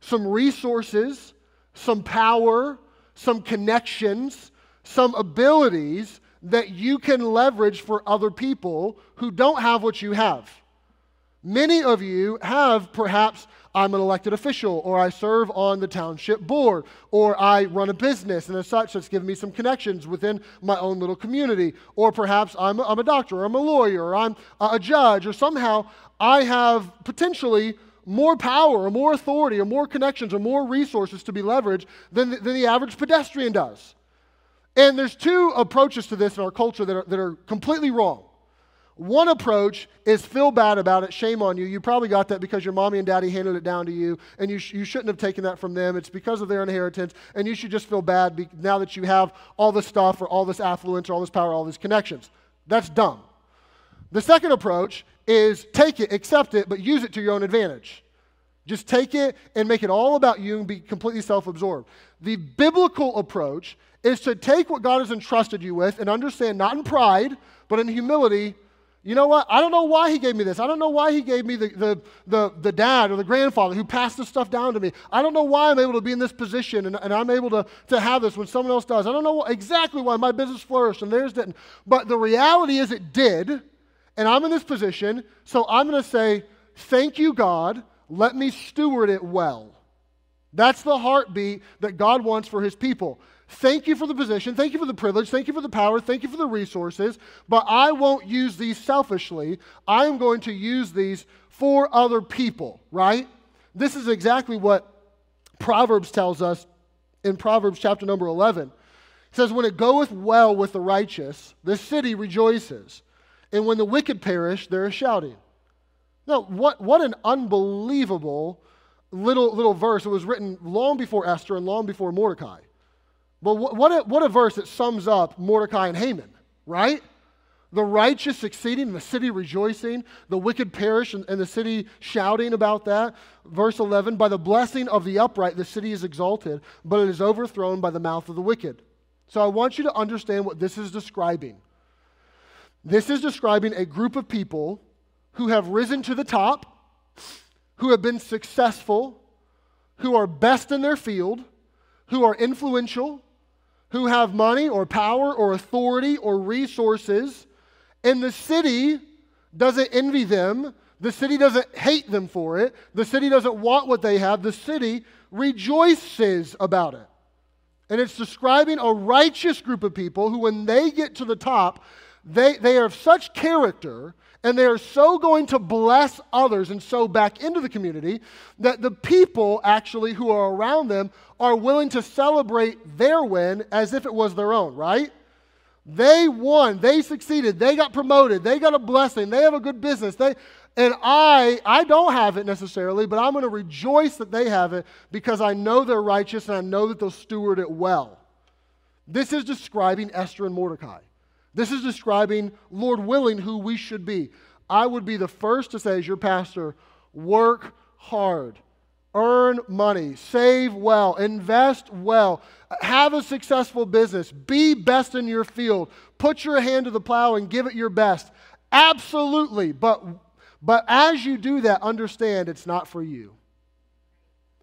Speaker 1: some resources, some power, some connections, some abilities that you can leverage for other people who don't have what you have. Many of you have perhaps I'm an elected official, or I serve on the township board, or I run a business, and as such, that's given me some connections within my own little community. Or perhaps I'm a, I'm a doctor, or I'm a lawyer, or I'm a judge, or somehow I have potentially more power or more authority or more connections or more resources to be leveraged than the, than the average pedestrian does. And there's two approaches to this in our culture that are, that are completely wrong. One approach is feel bad about it, shame on you. You probably got that because your mommy and daddy handed it down to you, and you, sh- you shouldn't have taken that from them. It's because of their inheritance, and you should just feel bad be- now that you have all this stuff or all this affluence or all this power, all these connections. That's dumb. The second approach is take it, accept it, but use it to your own advantage. Just take it and make it all about you and be completely self absorbed. The biblical approach is to take what God has entrusted you with and understand, not in pride, but in humility. You know what? I don't know why he gave me this. I don't know why he gave me the, the, the, the dad or the grandfather who passed this stuff down to me. I don't know why I'm able to be in this position and, and I'm able to, to have this when someone else does. I don't know exactly why my business flourished and theirs didn't. But the reality is it did and I'm in this position, so I'm going to say, Thank you, God. Let me steward it well. That's the heartbeat that God wants for his people. Thank you for the position. Thank you for the privilege. Thank you for the power. Thank you for the resources. But I won't use these selfishly. I am going to use these for other people, right? This is exactly what Proverbs tells us in Proverbs chapter number 11. It says, When it goeth well with the righteous, the city rejoices. And when the wicked perish, there is shouting. Now, what, what an unbelievable little, little verse. It was written long before Esther and long before Mordecai. But what, a, what a verse that sums up Mordecai and Haman, right? The righteous succeeding the city rejoicing, the wicked perish and, and the city shouting about that. Verse 11 By the blessing of the upright, the city is exalted, but it is overthrown by the mouth of the wicked. So I want you to understand what this is describing. This is describing a group of people who have risen to the top, who have been successful, who are best in their field, who are influential, who have money or power or authority or resources, and the city doesn't envy them. The city doesn't hate them for it. The city doesn't want what they have. The city rejoices about it. And it's describing a righteous group of people who, when they get to the top, they, they are of such character and they are so going to bless others and sow back into the community that the people actually who are around them are willing to celebrate their win as if it was their own, right? They won, they succeeded, they got promoted, they got a blessing, they have a good business. They and I I don't have it necessarily, but I'm going to rejoice that they have it because I know they're righteous and I know that they'll steward it well. This is describing Esther and Mordecai. This is describing, Lord willing, who we should be. I would be the first to say, as your pastor, work hard. earn money, save well, invest well, have a successful business, be best in your field, put your hand to the plow and give it your best. Absolutely. But, but as you do that, understand it's not for you.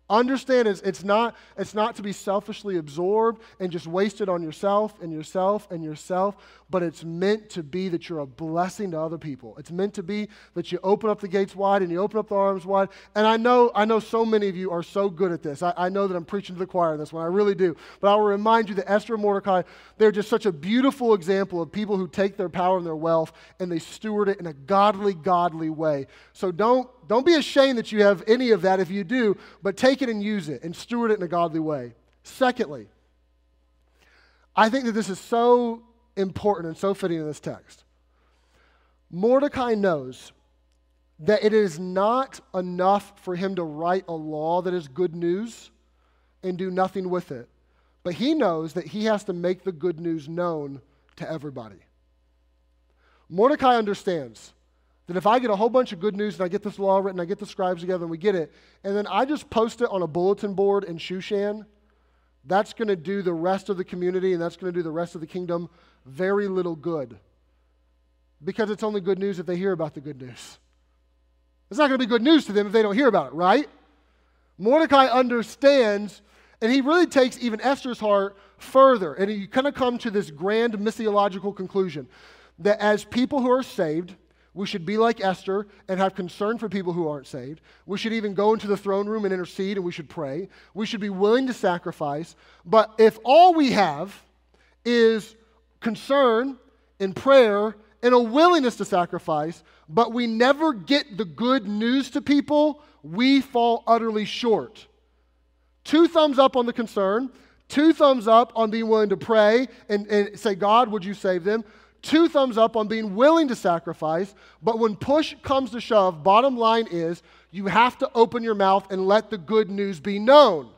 Speaker 1: Understand it's, it's, not, it's not to be selfishly absorbed and just wasted on yourself and yourself and yourself, but it's meant to be that you're a blessing to other people. It's meant to be that you open up the gates wide and you open up the arms wide. And I know, I know so many of you are so good at this. I, I know that I'm preaching to the choir in this one. I really do. But I will remind you that Esther and Mordecai, they're just such a beautiful example of people who take their power and their wealth and they steward it in a godly, godly way. So don't don't be ashamed that you have any of that if you do, but take it and use it and steward it in a godly way. Secondly, I think that this is so important and so fitting in this text. Mordecai knows that it is not enough for him to write a law that is good news and do nothing with it. But he knows that he has to make the good news known to everybody. Mordecai understands that if I get a whole bunch of good news and I get this law written, I get the scribes together and we get it, and then I just post it on a bulletin board in Shushan, that's going to do the rest of the community and that's going to do the rest of the kingdom very little good. Because it's only good news if they hear about the good news. It's not going to be good news to them if they don't hear about it, right? Mordecai understands, and he really takes even Esther's heart further, and he kind of come to this grand missiological conclusion that as people who are saved, we should be like Esther and have concern for people who aren't saved. We should even go into the throne room and intercede and we should pray. We should be willing to sacrifice. But if all we have is concern and prayer and a willingness to sacrifice, but we never get the good news to people, we fall utterly short. Two thumbs up on the concern, two thumbs up on being willing to pray and, and say, God, would you save them? Two thumbs up on being willing to sacrifice, but when push comes to shove, bottom line is you have to open your mouth and let the good news be known.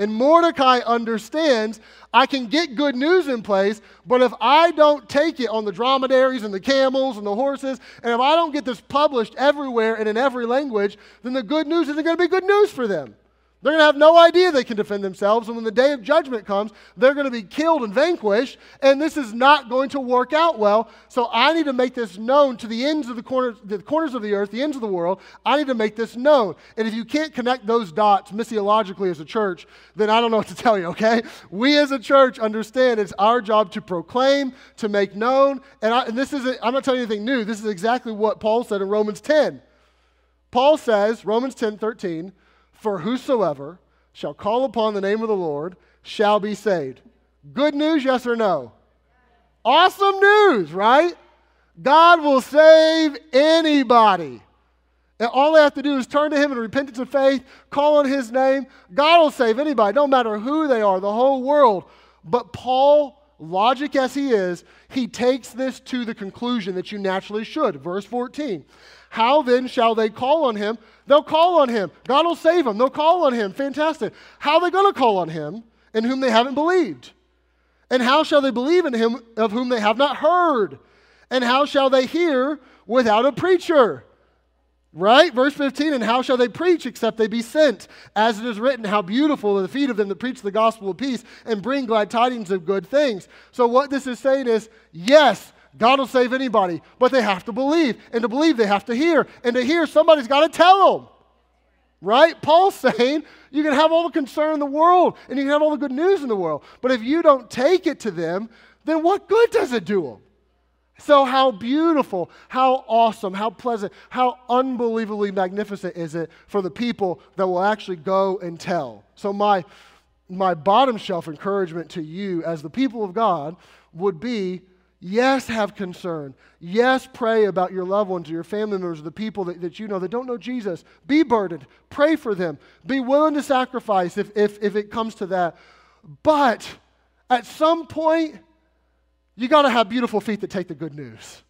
Speaker 1: And Mordecai understands I can get good news in place, but if I don't take it on the dromedaries and the camels and the horses, and if I don't get this published everywhere and in every language, then the good news isn't going to be good news for them. They're going to have no idea they can defend themselves. And when the day of judgment comes, they're going to be killed and vanquished. And this is not going to work out well. So I need to make this known to the ends of the corners, the corners of the earth, the ends of the world. I need to make this known. And if you can't connect those dots missiologically as a church, then I don't know what to tell you, okay? We as a church understand it's our job to proclaim, to make known. And, I, and this is, I'm not telling you anything new. This is exactly what Paul said in Romans 10. Paul says, Romans 10 13, for whosoever shall call upon the name of the Lord shall be saved. Good news, yes or no? Awesome news, right? God will save anybody. And all they have to do is turn to Him in repentance and faith, call on His name. God will save anybody, no matter who they are, the whole world. But Paul, logic as he is, he takes this to the conclusion that you naturally should. Verse 14 How then shall they call on Him They'll call on him. God will save them. They'll call on him. Fantastic. How are they going to call on him in whom they haven't believed? And how shall they believe in him of whom they have not heard? And how shall they hear without a preacher? Right? Verse 15, and how shall they preach except they be sent? As it is written, how beautiful are the feet of them that preach the gospel of peace and bring glad tidings of good things. So, what this is saying is yes, God will save anybody, but they have to believe. And to believe, they have to hear. And to hear, somebody's got to tell them. Right? Paul's saying you can have all the concern in the world and you can have all the good news in the world. But if you don't take it to them, then what good does it do them? So, how beautiful, how awesome, how pleasant, how unbelievably magnificent is it for the people that will actually go and tell? So, my, my bottom shelf encouragement to you as the people of God would be Yes, have concern. Yes, pray about your loved ones or your family members or the people that, that you know that don't know Jesus. Be burdened. Pray for them. Be willing to sacrifice if, if, if it comes to that. But at some point, you got to have beautiful feet that take the good news.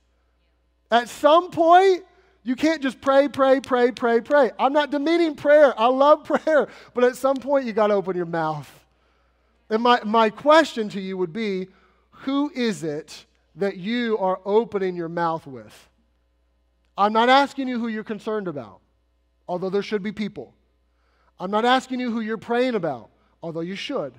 Speaker 1: At some point, you can't just pray, pray, pray, pray, pray. I'm not demeaning prayer. I love prayer. But at some point, you got to open your mouth. And my, my question to you would be who is it that you are opening your mouth with. I'm not asking you who you're concerned about, although there should be people. I'm not asking you who you're praying about, although you should.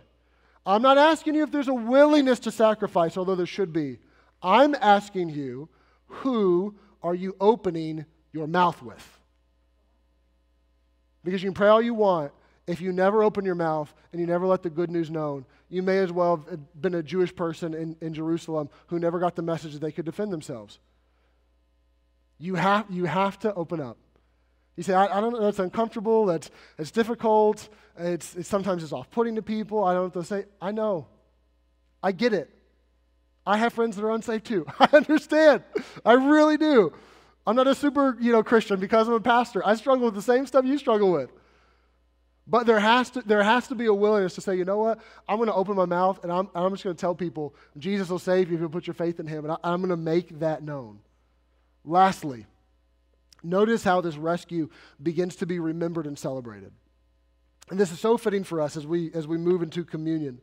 Speaker 1: I'm not asking you if there's a willingness to sacrifice, although there should be. I'm asking you, who are you opening your mouth with? Because you can pray all you want. If you never open your mouth and you never let the good news known, you may as well have been a Jewish person in, in Jerusalem who never got the message that they could defend themselves. You have, you have to open up. You say, I, I don't know, that's uncomfortable, that's, that's difficult, it's, it's sometimes it's off putting to people. I don't know what to say. I know. I get it. I have friends that are unsafe too. I understand. I really do. I'm not a super, you know, Christian because I'm a pastor. I struggle with the same stuff you struggle with. But there has to, there has to be a willingness to say, you know what? I'm going to open my mouth and I'm, I'm just going to tell people Jesus will save you if you put your faith in him. And I, I'm going to make that known. Lastly, notice how this rescue begins to be remembered and celebrated. And this is so fitting for us as we, as we move into communion.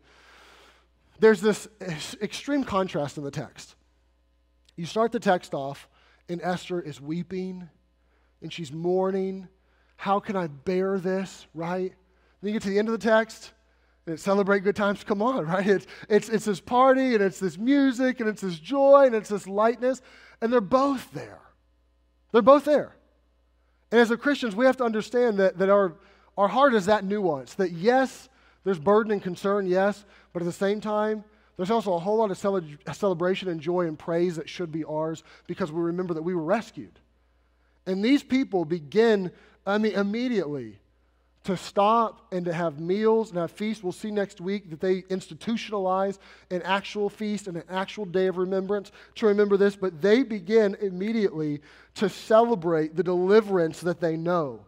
Speaker 1: There's this extreme contrast in the text. You start the text off and Esther is weeping and she's mourning. How can I bear this, right? Then you get to the end of the text and it's celebrate good times. Come on, right? It's, it's, it's this party and it's this music and it's this joy and it's this lightness. And they're both there. They're both there. And as a Christians, we have to understand that, that our, our heart is that nuance that yes, there's burden and concern, yes, but at the same time, there's also a whole lot of cele- celebration and joy and praise that should be ours because we remember that we were rescued. And these people begin, I mean, immediately to stop and to have meals and have feasts. We'll see next week that they institutionalize an actual feast and an actual day of remembrance to remember this, but they begin immediately to celebrate the deliverance that they know.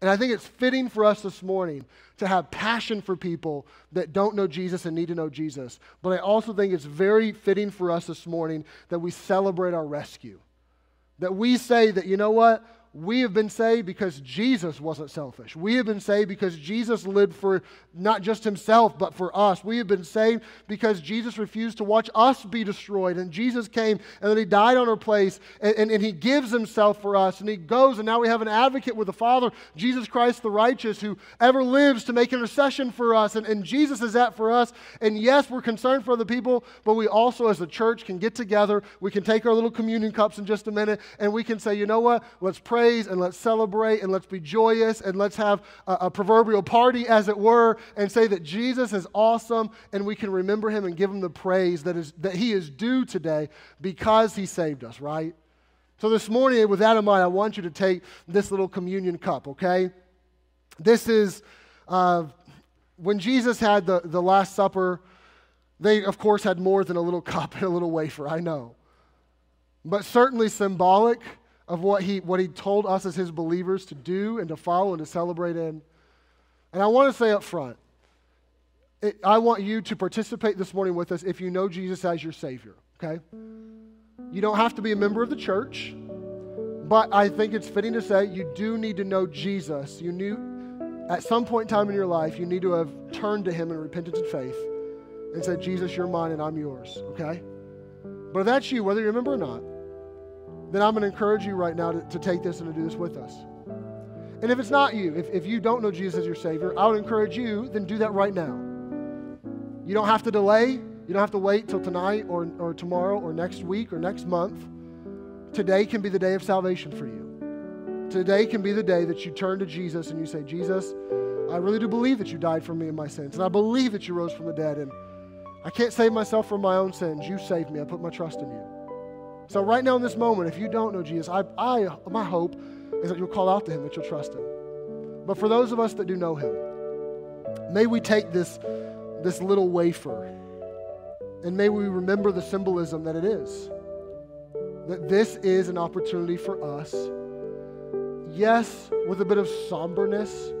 Speaker 1: And I think it's fitting for us this morning to have passion for people that don't know Jesus and need to know Jesus. But I also think it's very fitting for us this morning that we celebrate our rescue. That we say that, you know what? We have been saved because Jesus wasn't selfish. We have been saved because Jesus lived for not just himself, but for us. We have been saved because Jesus refused to watch us be destroyed. And Jesus came and then he died on our place and, and, and he gives himself for us. And he goes, and now we have an advocate with the Father, Jesus Christ the righteous, who ever lives to make intercession for us. And, and Jesus is that for us. And yes, we're concerned for other people, but we also, as a church, can get together. We can take our little communion cups in just a minute and we can say, you know what? Let's pray praise and let's celebrate and let's be joyous and let's have a, a, proverbial party, as it were, and say that Jesus is awesome and we can remember him and give him the praise that, is, that he is due today because he saved us, right? So this morning, with that in mind, I want you to take this little communion cup, okay? This is uh, when Jesus had the, the Last Supper, they, of course, had more than a little cup and a little wafer, I know. But certainly symbolic of what he, what he told us as his believers to do and to follow and to celebrate in. And I want to say up front, it, I want you to participate this morning with us if you know Jesus as your Savior, okay? You don't have to be a member of the church, but I think it's fitting to say you do need to know Jesus. You knew at some point in time in your life, you need to have turned to Him in repentance and faith and said, Jesus, you're mine and I'm yours, okay? But if that's you, whether you remember or not, then I'm going to encourage you right now to, to take this and to do this with us. And if it's not you, if, if you don't know Jesus as your Savior, I would encourage you, then do that right now. You don't have to delay. You don't have to wait till tonight or, or tomorrow or next week or next month. Today can be the day of salvation for you. Today can be the day that you turn to Jesus and you say, Jesus, I really do believe that you died for me and my sins. And I believe that you rose from the dead. And I can't save myself from my own sins. You saved me. I put my trust in you. So, right now in this moment, if you don't know Jesus, I, I, my hope is that you'll call out to him, that you'll trust him. But for those of us that do know him, may we take this, this little wafer and may we remember the symbolism that it is. That this is an opportunity for us, yes, with a bit of somberness,